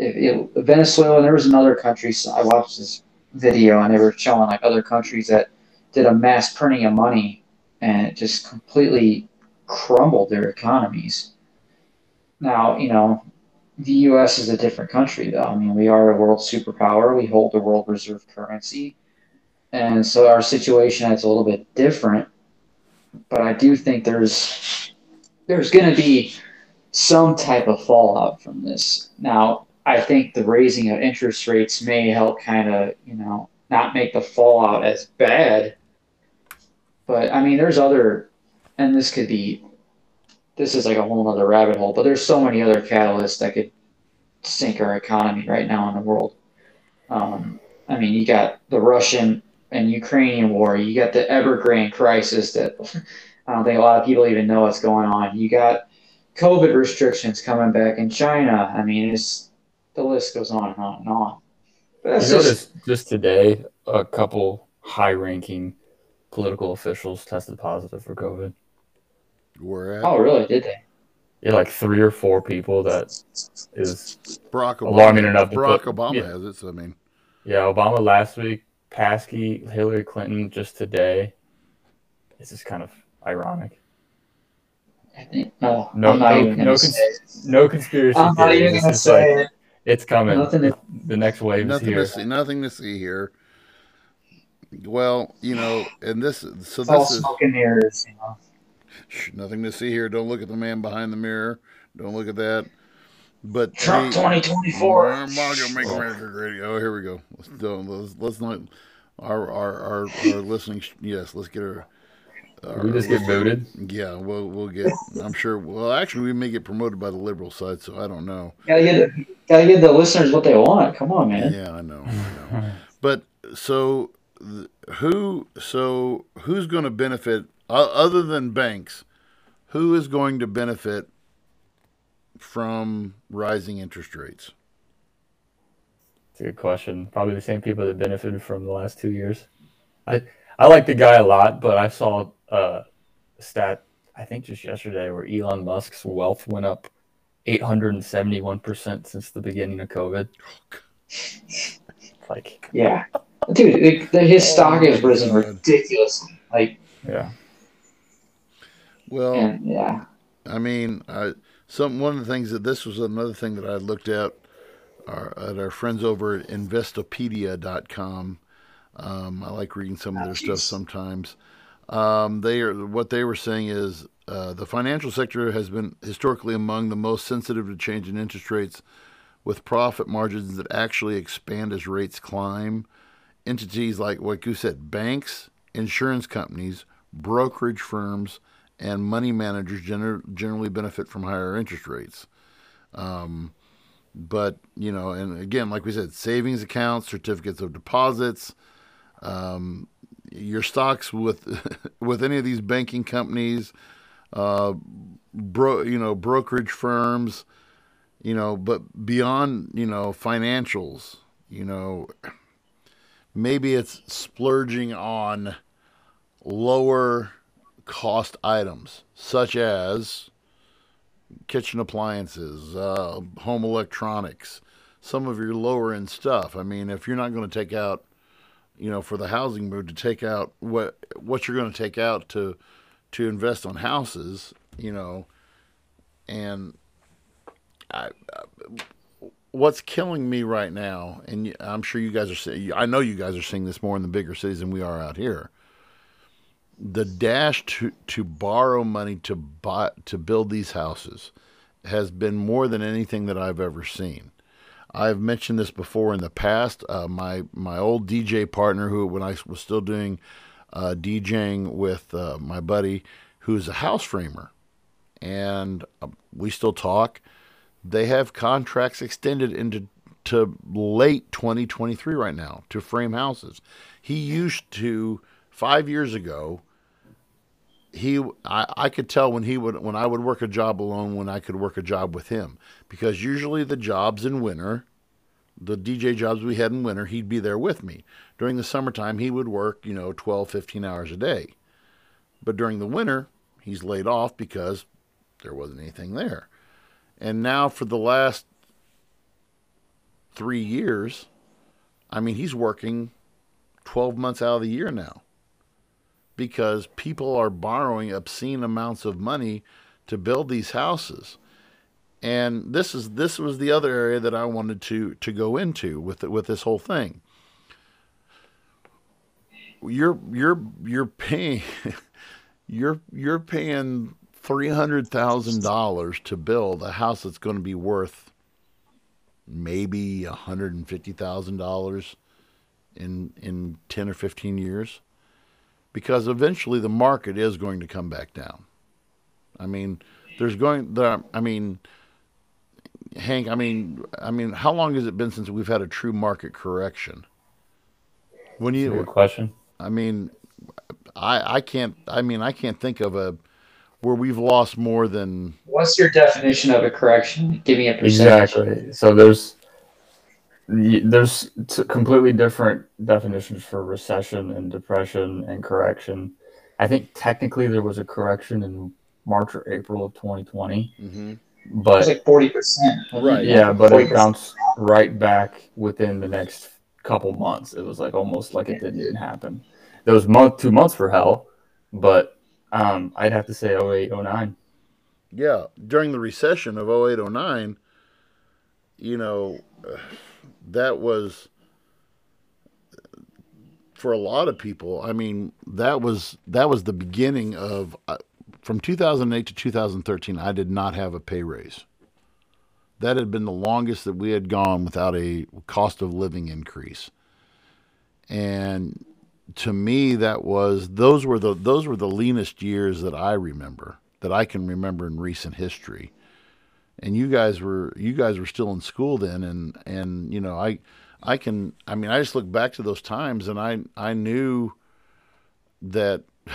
Venezuela, there was another country. So I watched this video and they were showing like other countries that did a mass printing of money and it just completely crumbled their economies. Now, you know, the U.S. is a different country, though. I mean, we are a world superpower. We hold the world reserve currency, and so our situation is a little bit different. But I do think there's there's going to be some type of fallout from this. Now, I think the raising of interest rates may help kind of, you know, not make the fallout as bad. But I mean, there's other, and this could be, this is like a whole other rabbit hole, but there's so many other catalysts that could sink our economy right now in the world. Um, I mean, you got the Russian and Ukrainian war, you got the Evergrande crisis that I don't think a lot of people even know what's going on. You got COVID restrictions coming back in China. I mean, it's the list goes on and on and on. But that's you just, just today a couple high-ranking political officials tested positive for COVID. Where at? Oh, really? Did they? Yeah, like three or four people that is Barack Obama, alarming enough. Barack put, Obama yeah. has it. So I mean, yeah, Obama last week, Psaki, Hillary Clinton just today. This is kind of ironic. I think uh, no, no, no, no, cons- no conspiracy. I'm not even going to say like, it. It's coming. Nothing to, the next wave nothing is here. To see, nothing to see here. Well, you know, and this so it's this all is smoke and mirrors, you know. Nothing to see here. Don't look at the man behind the mirror. Don't look at that. But Trump 2024. Our make America great. Oh, here we go. Let's do, let's, let's not our our our, our listening. Yes, let's get our. Did we just get voted? Yeah, we'll we'll get. I'm sure. Well, actually, we may get promoted by the liberal side, so I don't know. Gotta get the, gotta give the listeners what they want. Come on, man. Yeah, I know. I know. but so th- who? So who's going to benefit o- other than banks? Who is going to benefit from rising interest rates? It's a good question. Probably the same people that benefited from the last two years. I I like the guy a lot, but I saw uh, a stat I think just yesterday where Elon Musk's wealth went up 871% since the beginning of COVID. Like, Yeah, dude, it, the- his stock has risen God. ridiculously. Like, yeah. Well, and yeah, I mean, I, some one of the things that this was another thing that I looked at our, at our friends over at Investopedia.com. Um, I like reading some of their stuff sometimes. Um, they are what they were saying is uh, the financial sector has been historically among the most sensitive to change in interest rates, with profit margins that actually expand as rates climb. Entities like what you said, banks, insurance companies, brokerage firms, and money managers gener- generally benefit from higher interest rates. Um, but you know, and again, like we said, savings accounts, certificates of deposits, um, your stocks with with any of these banking companies, uh, bro, you know, brokerage firms, you know, but beyond you know financials, you know, maybe it's splurging on lower cost items such as kitchen appliances, uh, home electronics, some of your lower end stuff. I mean, if you're not going to take out, you know, for the housing mood to take out what what you're going to take out to to invest on houses, you know, and I, what's killing me right now, and I'm sure you guys are seeing, I know you guys are seeing this more in the bigger cities than we are out here. The dash to, to borrow money to buy to build these houses has been more than anything that I've ever seen. I've mentioned this before in the past. Uh, my my old DJ partner, who when I was still doing uh, DJing with uh, my buddy, who's a house framer, and uh, we still talk. They have contracts extended into to late 2023 right now to frame houses. He used to five years ago. He, I, I could tell when he would when I would work a job alone when I could work a job with him because usually the jobs in winter, the DJ jobs we had in winter, he'd be there with me. During the summertime, he would work you know 12, 15 hours a day, but during the winter, he's laid off because there wasn't anything there. And now for the last three years, I mean, he's working 12 months out of the year now because people are borrowing obscene amounts of money to build these houses. And this is this was the other area that I wanted to to go into with with this whole thing. You're you're you're paying you're you're paying three hundred thousand dollars to build a house that's going to be worth maybe hundred and fifty thousand dollars in in ten or fifteen years, because eventually the market is going to come back down. I mean, there's going there. I mean, Hank. I mean, I mean, how long has it been since we've had a true market correction? When Good you, question. I mean, I I can't. I mean, I can't think of a where we've lost more than what's your definition of a correction? Give me a percentage. Exactly. So there's y- there's t- completely different definitions for recession and depression and correction. I think technically there was a correction in March or April of 2020, Mm-hmm. but It's like forty percent. Right. yeah, but it 40%. bounced right back within the next couple months. It was like almost like it didn't even happen. There was month two months for hell, but um, I'd have to say 08, 09. Yeah, during the recession of 08, 09, you know, uh, that was for a lot of people. I mean, that was that was the beginning of uh, from 2008 to 2013. I did not have a pay raise. that had been the longest that we had gone without a cost of living increase. And to me, that was those were the those were the leanest years that I remember that I can remember in recent history. And you guys were you guys were still in school then, and and you know I I can I mean I just look back to those times and I I knew that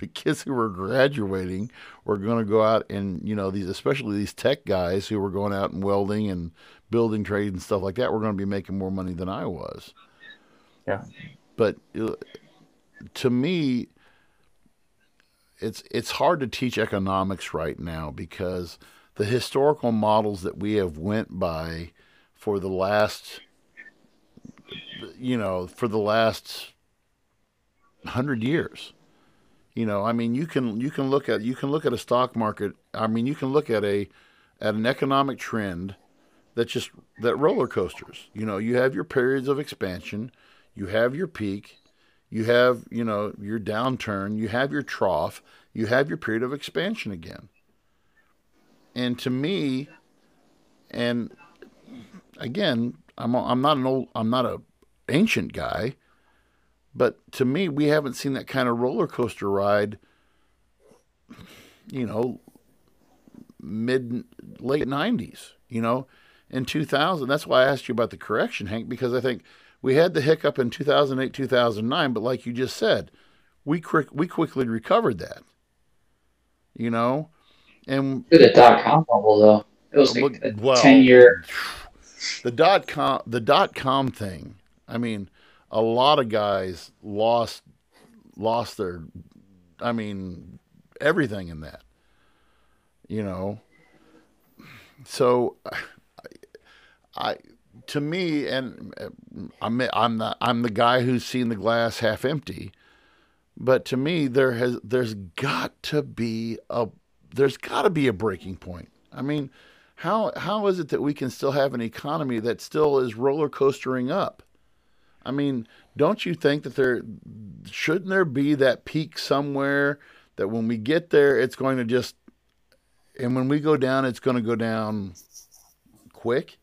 the kids who were graduating were going to go out and you know these especially these tech guys who were going out and welding and building trades and stuff like that were going to be making more money than I was. Yeah. But uh, to me it's it's hard to teach economics right now because the historical models that we have went by for the last you know for the last 100 years you know, I mean, you can you can look at you can look at a stock market. I mean, you can look at a at an economic trend that just that roller coasters. You know, you have your periods of expansion, you have your peak, you have you know your downturn, you have your trough, you have your period of expansion again. And to me, and again, I'm I'm not an old I'm not a ancient guy, but to me, we haven't seen that kind of roller coaster ride, you know, mid, late 90s, you know, in 2000. That's why I asked you about the correction, Hank, because I think we had the hiccup in 2008, 2009, but like you just said, we, quick, we quickly recovered that, you know, and the dot com bubble though. It was like a well, 10 year. The dot com, the dot com thing. I mean, a lot of guys lost lost their I mean everything in that. You know. So I, I to me and uh, I'm I'm the I'm the guy who's seen the glass half empty. But to me there has there's got to be a there's got to be a breaking point. I mean, how how is it that we can still have an economy that still is roller coastering up? I mean, don't you think that there shouldn't there be that peak somewhere that when we get there, it's going to just, and when we go down, it's going to go down quick,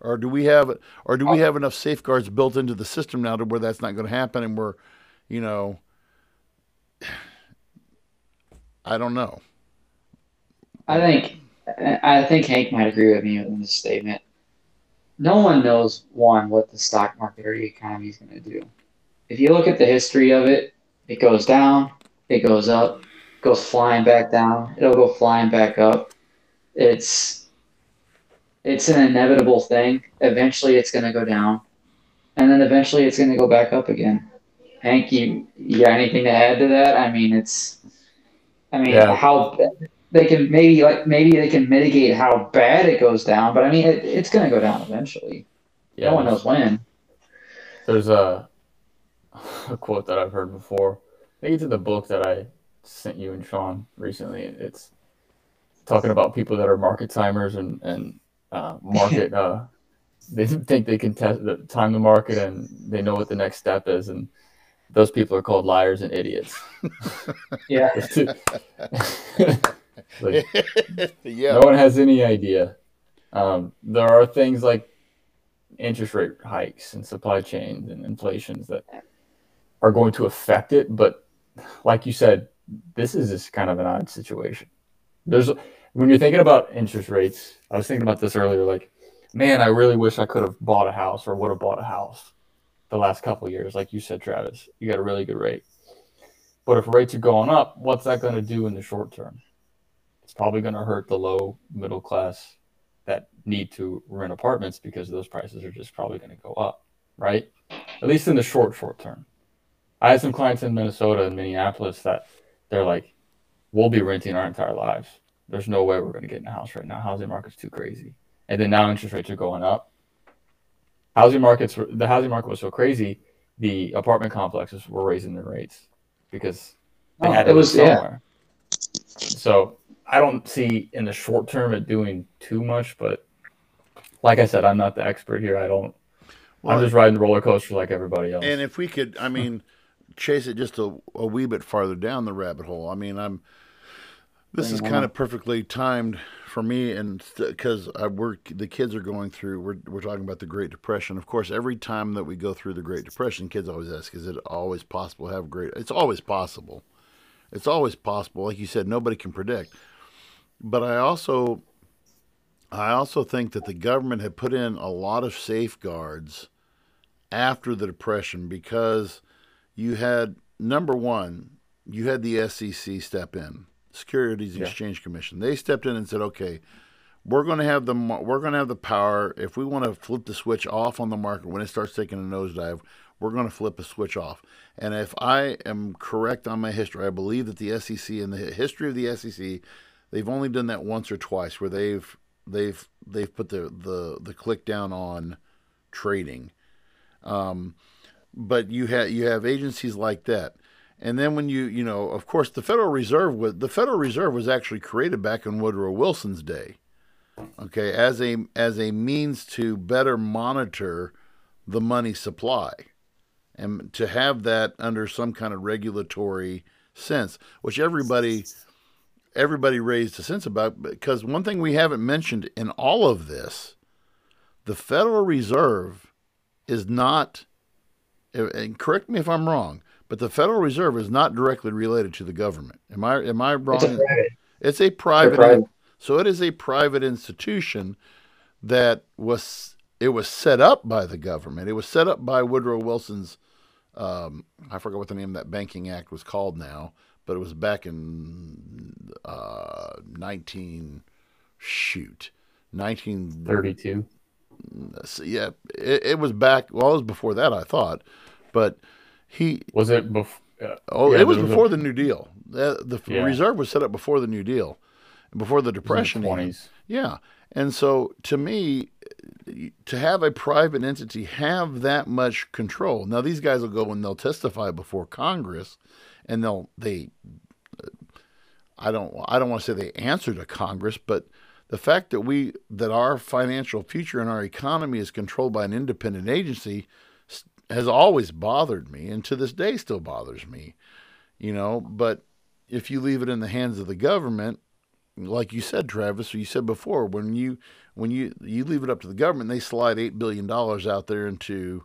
or do we have, or do we have enough safeguards built into the system now to where that's not going to happen, and we're, you know, I don't know. I think I think Hank might agree with me in this statement no one knows one what the stock market or the economy is going to do. If you look at the history of it, it goes down, it goes up, goes flying back down, it'll go flying back up. It's it's an inevitable thing. Eventually, it's going to go down, and then eventually, it's going to go back up again. Hank, you, you got anything to add to that? I mean, it's, I mean, yeah. how they can maybe like maybe they can mitigate how bad it goes down, but I mean it, it's going to go down eventually. Yeah, no one knows when. There's a a quote that I've heard before. I think it's in the book that I sent you and Sean recently. It's talking about people that are market timers and and uh, market. uh, they think they can test the, time the market and they know what the next step is, and those people are called liars and idiots. yeah. Like, yeah. No one has any idea. Um, there are things like interest rate hikes and supply chains and inflations that are going to affect it. But like you said, this is just kind of an odd situation. There's when you're thinking about interest rates, I was thinking about this earlier. Like, man, I really wish I could have bought a house or would have bought a house the last couple years. Like you said, Travis, you got a really good rate. But if rates are going up, what's that going to do in the short term? It's probably going to hurt the low middle class that need to rent apartments because those prices are just probably going to go up, right? At least in the short, short term. I had some clients in Minnesota and Minneapolis that they're like, we'll be renting our entire lives. There's no way we're going to get in a house right now. Housing market's too crazy. And then now interest rates are going up. Housing markets, the housing market was so crazy, the apartment complexes were raising their rates because they oh, had it was somewhere. Yeah. So I don't see in the short term it doing too much, but like I said, I'm not the expert here. I don't. Well, I'm just riding the roller coaster like everybody else. And if we could, I mean, chase it just a, a wee bit farther down the rabbit hole. I mean, I'm This is kind of perfectly timed for me, and because I work, the kids are going through. We're we're talking about the Great Depression. Of course, every time that we go through the Great Depression, kids always ask, "Is it always possible to have great?" It's always possible. It's always possible. Like you said, nobody can predict. But I also, I also think that the government had put in a lot of safeguards after the Depression because you had number one, you had the SEC step in Securities Yeah. Exchange Commission. They stepped in and said, "Okay, we're going to have the we're going to have the power. If we want to flip the switch off on the market when it starts taking a nosedive, we're going to flip the switch off." And if I am correct on my history, I believe that the SEC in the history of the SEC, they've only done that once or twice where they've they've they've put the the the click down on trading. Um, but you have you have agencies like that. And then when you you know, of course, the Federal Reserve was the Federal Reserve was actually created back in Woodrow Wilson's day. Okay, as a as a means to better monitor the money supply, and to have that under some kind of regulatory sense, which everybody everybody raised a sense about. Because one thing we haven't mentioned in all of this, the Federal Reserve is not. And correct me if I'm wrong, but the Federal Reserve is not directly related to the government. Am I am I wrong? It's a private. It's a private, private. so it is a private institution that was it was set up by the government. It was set up by Woodrow Wilson's um, I forgot what the name of that banking act was called now, but it was back in uh, 19 shoot 19 32. so, yeah it, it was back well it was before that I thought but he Was it before? Uh, Oh, Yeah, it was was a- before the New Deal. The, the Yeah. reserve was set up before the New Deal, before the Depression. even. 20s. Yeah, and so to me, to have a private entity have that much control. Now these guys will go and they'll testify before Congress, and they'll they. I don't I don't want to say they answer to Congress, but the fact that we that our financial future and our economy is controlled by an independent agency has always bothered me, and to this day still bothers me. You know, but if you leave it in the hands of the government, like you said, Travis, or you said before, when you when you you leave it up to the government, they slide eight billion dollars out there into,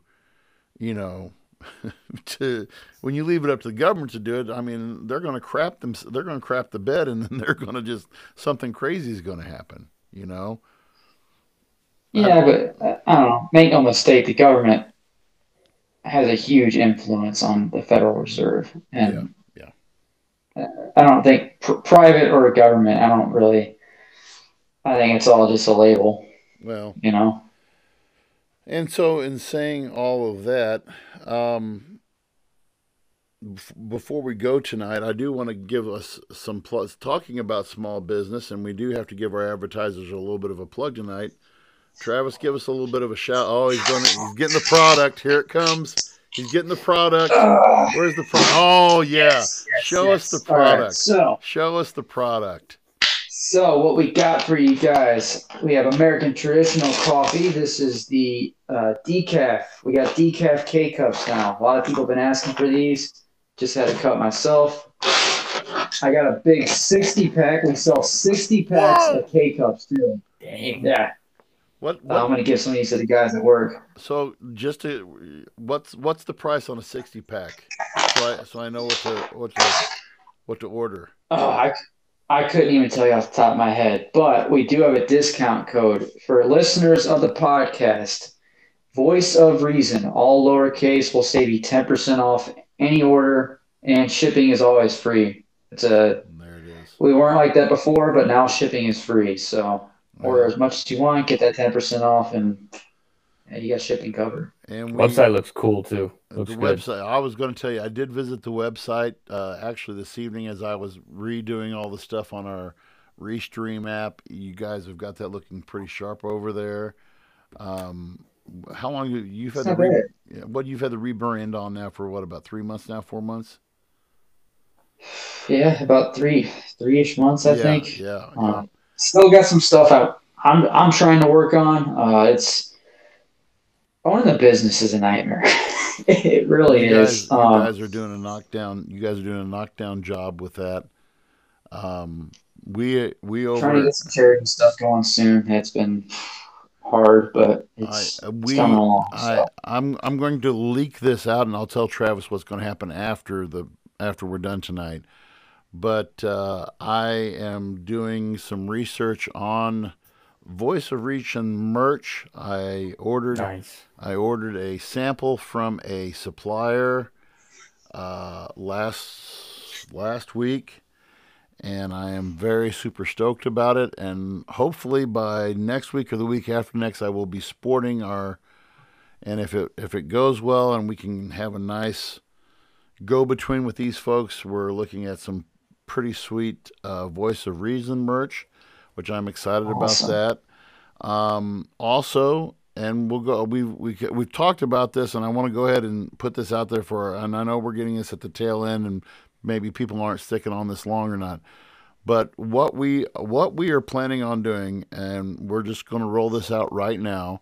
you know, to when you leave it up to the government to do it. I mean, they're going to crap them. They're going to crap the bed, and then they're going to just something crazy is going to happen. You know. Yeah, but uh, I don't know. Make no mistake, the government has a huge influence on the Federal Reserve, and Yeah, I don't think pr- private or government. I don't really. I think it's all just a label, Well, you know. And so, in saying all of that, um, before we go tonight, I do want to give us some plus. Talking about small business, and we do have to give our advertisers a little bit of a plug tonight. Travis, give us a little bit of a shout. Oh, he's going. He's getting the product. Here it comes. He's getting the product. Where's the product? Oh, yeah. Show us the All right, product. so, Show us the product. so what we got for you guys? We have American traditional coffee. This is the uh, decaf. We got decaf K cups now. A lot of people have been asking for these. Just had a cup myself. I got a big 60 pack. We sell 60 packs Whoa. of K cups too. Dang. Yeah, What? Uh, what I'm gonna give some of these to the guys at work. So just to what's what's the price on a sixty pack? So I so I know what to what to what to order. Oh, I, I couldn't even tell you off the top of my head, but we do have a discount code for listeners of the podcast. Voice of Reason, all lowercase, will save you 10% off any order, and shipping is always free. It's a There it is. we weren't like that before, but now shipping is free. So order as much as you want, get that 10% off, and yeah, you got shipping covered. And we, Website looks cool too. the good. website. I was going to tell you, I did visit the website uh, actually this evening as I was redoing all the stuff on our Restream app. You guys have got that looking pretty sharp over there. Um, how long you you've had It's the re- yeah, what you've had the rebrand on now for what about three months now, four months? Yeah, about three, three-ish months, I yeah, think. Yeah, yeah. Um, still got some stuff I, I'm I'm trying to work on. Uh, it's owning the business is a nightmare. it really you guys, is. you Um, guys are doing a knockdown. You guys are doing a knockdown job with that. Um, we we over Trying to get some charity stuff going soon. It's been hard, but I, it's, it's coming along. I, I'm I'm going to leak this out and I'll tell Travis what's going to happen after the after we're done tonight. But uh, I am doing some research on Voice of Reason merch. I ordered Nice. I ordered a sample from a supplier uh, last last week, and I am very super stoked about it. And hopefully by next week or the week after next, I will be sporting our. And if it if it goes well and we can have a nice go between with these folks, we're looking at some pretty sweet uh, Voice of Reason merch, which I'm excited Awesome. about that. Um, also, and we'll go. We we we've talked about this, and I want to go ahead and put this out there for. And I know we're getting this at the tail end, and maybe people aren't sticking on this long or not. But what we what we are planning on doing, and we're just going to roll this out right now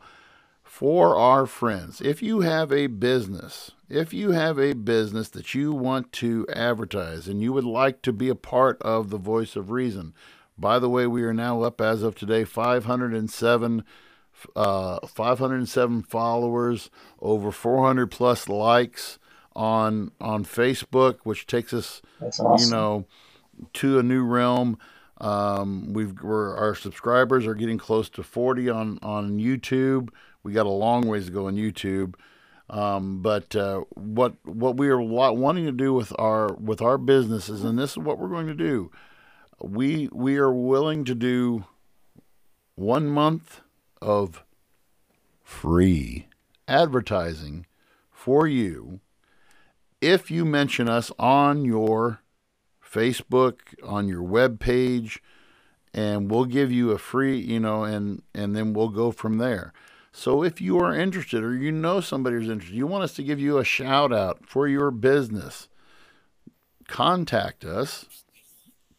for our friends. If you have a business, if you have a business that you want to advertise and you would like to be a part of the Voice of Reason, by the way, we are now up as of today 507 uh, 507 followers, over 400 plus likes on on Facebook, which takes us awesome. you know, to a new realm. Um, we've we're, our subscribers are getting close to 40 on on YouTube. We got a long ways to go on YouTube. Um, but uh, what what we are wanting to do with our with our businesses, and this is what we're going to do. We we are willing to do one month of free advertising for you if you mention us on your Facebook, on your web page, and we'll give you a free, you know, and and then we'll go from there. So if you are interested or you know somebody who's interested, you want us to give you a shout out for your business, contact us.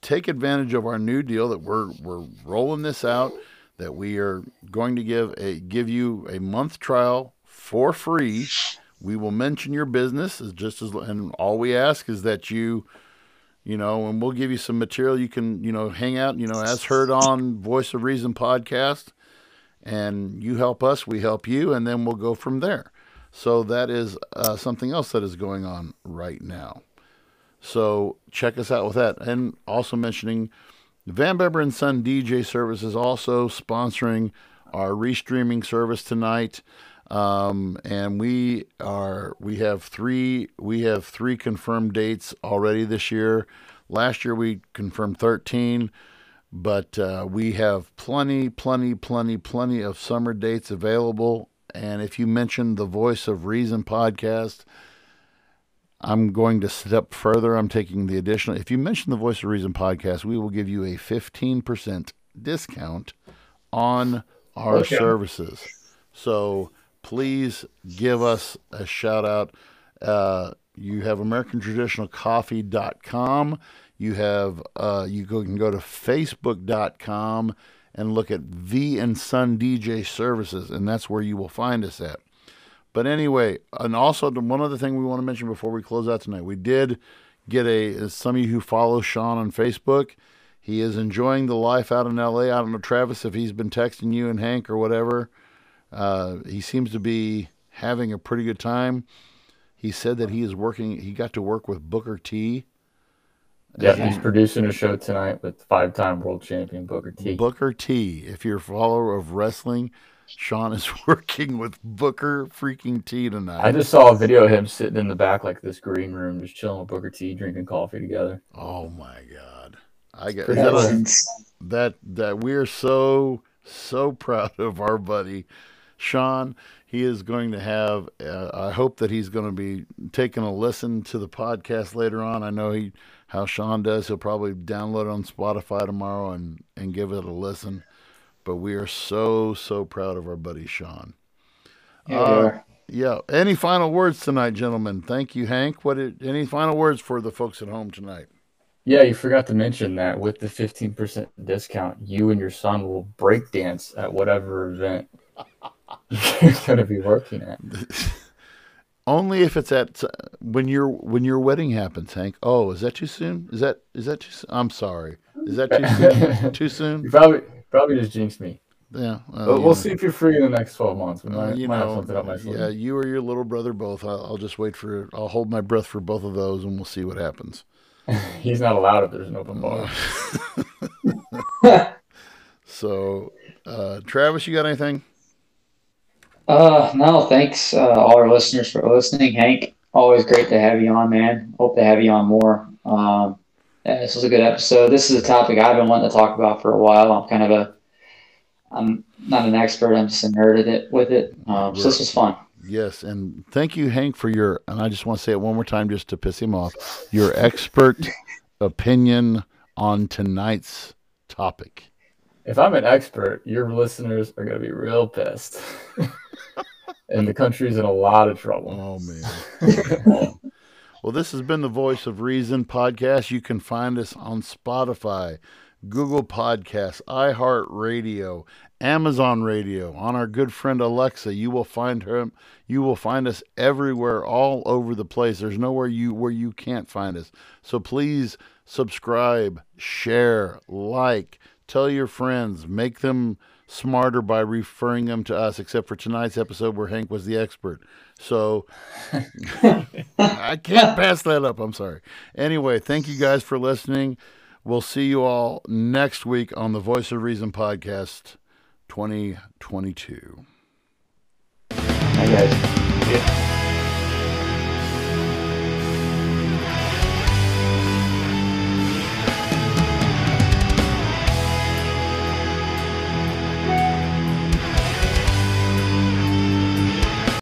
Take advantage of our new deal that we're we're rolling this out that we are going to give a give you a month trial for free. We will mention your business as just as and all we ask is that you you know, and we'll give you some material you can, you know, hang out, you know, as heard on Voice of Reason podcast. And you help us, we help you, and then we'll go from there. So that is uh, something else that is going on right now. So check us out with that. And also mentioning Van Beber and Son DJ Services is also sponsoring our restreaming service tonight. Um, and we are we have three we have three confirmed dates already this year. Last year we confirmed 13, but uh, we have plenty, plenty, plenty, plenty of summer dates available. And if you mention the Voice of Reason podcast, I'm going to step further. I'm taking the additional. If you mention the Voice of Reason podcast, we will give you a 15% discount on our Okay. services. So please give us a shout out. Uh, you have AmericanTraditionalCoffee.com. You have uh, you can go to Facebook.com and look at V and Son DJ Services, and that's where you will find us at. But anyway, and also one other thing we want to mention before we close out tonight, we did get a some of you who follow Sean on Facebook. He is enjoying the life out in LA. I don't know, Travis, if he's been texting you and Hank or whatever. Uh, he seems to be having a pretty good time. He said that he is working. He got to work with Booker T. Yeah, Yeah. he's producing a show tonight with five-time world champion Booker T. Booker T. If you're a follower of wrestling, Sean is working with Booker freaking T tonight. I just saw a video of him sitting in the back like this green room, just chilling with Booker T, drinking coffee together. oh my God! I get that, That's a, insane. that that we're so so proud of our buddy Sean. He is going to have. Uh, I hope that he's going to be taking a listen to the podcast later on. I know he how Sean does. He'll probably download it on Spotify tomorrow and and give it a listen. But we are so so proud of our buddy Sean. Yeah, Uh, are. Yeah. Any final words tonight, gentlemen? Thank you, Hank. What? Did, any final words for the folks at home tonight? Yeah, you forgot to mention that with the 15% discount, you and your son will break dance at whatever event you're going to be working at. Only if it's at when your when your wedding happens, Hank. Oh, is that too soon? Is that is that too soon? I'm sorry. Is that too soon? too You soon? probably probably just jinxed me. Yeah. well, you we'll know. see if you're free in the next 12 months. We might, you might have something up my sleeve. yeah, you or your little brother both. I'll, I'll just wait for. I'll hold my breath for both of those, and we'll see what happens. He's not allowed if there's an open bar. So, uh, Travis, you got anything? Uh, no, thanks, uh, all our listeners for listening. Hank, always great to have you on, man. Hope to have you on more. Um, yeah, this was a good episode. This is a topic I've been wanting to talk about for a while. I'm kind of a, I'm not an expert. I'm just a nerd at it with it. Um, so this was fun. Yes, and thank you, Hank, for your. And I just want to say it one more time, just to piss him off. Your expert opinion on tonight's topic. If I'm an expert, your listeners are going to be real pissed. and the country's in a lot of trouble. Oh man. well, this has been the Voice of Reason podcast. You can find us on Spotify, Google Podcasts, iHeartRadio, Amazon Radio, on our good friend Alexa. You will find her you will find us everywhere all over the place. There's nowhere you where you can't find us. So please subscribe, share, like, tell your friends, make them smarter by referring them to us, except for tonight's episode where Hank was the expert. So I can't pass that up. I'm sorry. Anyway, thank you guys for listening. We'll see you all next week on the Voice of Reason podcast 2022. Hi, guys. Yeah.